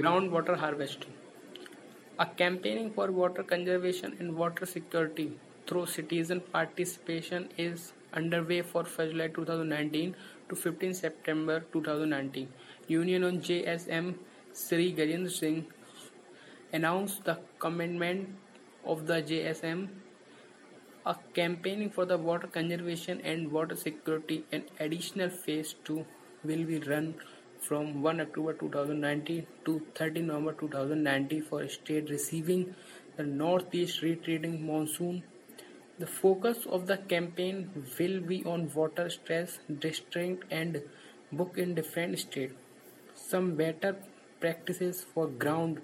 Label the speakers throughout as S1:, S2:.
S1: Groundwater harvesting. A campaigning for water conservation and water security through citizen participation is underway for July 2019 to 15 September 2019. Union on JSM Sri Gajendra Singh announced the commitment of the JSM a campaigning for the water conservation and water security an additional phase 2 will be run from 1 October 2019 to 30 November 2019 for state receiving the northeast retreating monsoon. The focus of the campaign will be on water stress district and book in different states. Some better practices for ground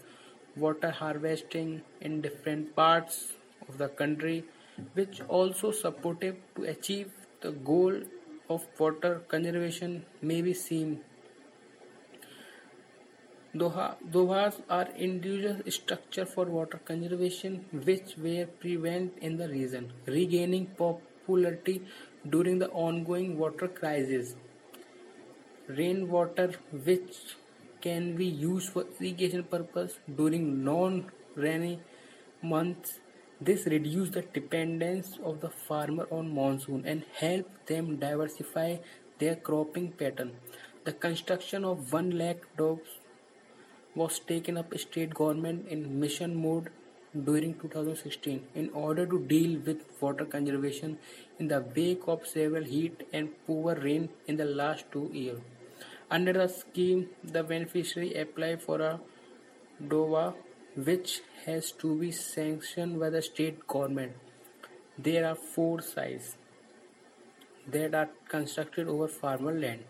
S1: water harvesting in different parts of the country which also supportive to achieve the goal of water conservation may be seen Dobhas are individual structure for water conservation which were prevalent in the region, regaining popularity during the ongoing water crisis. Rainwater which can be used for irrigation purpose during non-rainy months. This reduces the dependence of the farmer on monsoon and help them diversify their cropping pattern. The construction of 1 lakh dobhas was taken up state government in mission mode during 2016 in order to deal with water conservation in the wake of several heat and poor rain in the last two years. Under the scheme, the beneficiary apply for a dobha which has to be sanctioned by the state government. There are four sites that are constructed over farmer land.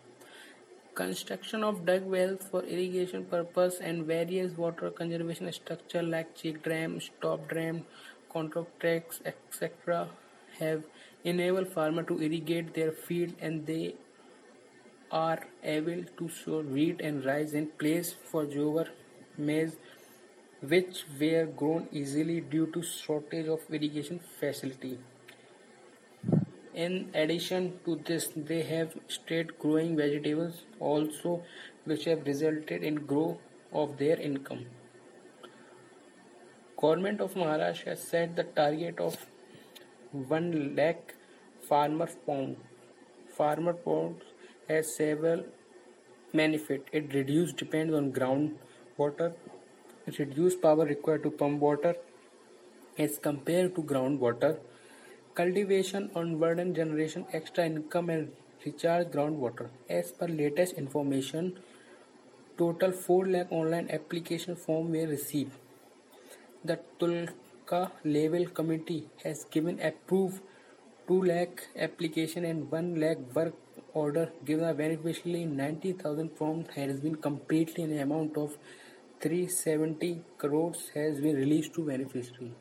S1: Construction of dug wells for irrigation purpose and various water conservation structure like check dam, stop dam, contour tracks, etc. have enabled farmers to irrigate their field and they are able to sow wheat and rice in place for jowar, maize, which were grown easily due to shortage of irrigation facility. In addition to this, they have started growing vegetables also which have resulted in growth of their income. Government of Maharashtra has set the target of 1 lakh farmer pound. Farmer pound has several benefits. It reduces depends on ground water. It reduces power required to pump water as compared to groundwater Cultivation on burden generation extra income and recharge groundwater. As per latest information, total 4 lakh online application form were received. The Tulka level committee has given approved 2 lakh application and 1 lakh work order given a beneficially 90,000 forms has been completely an amount of 370 crores has been released to beneficiary.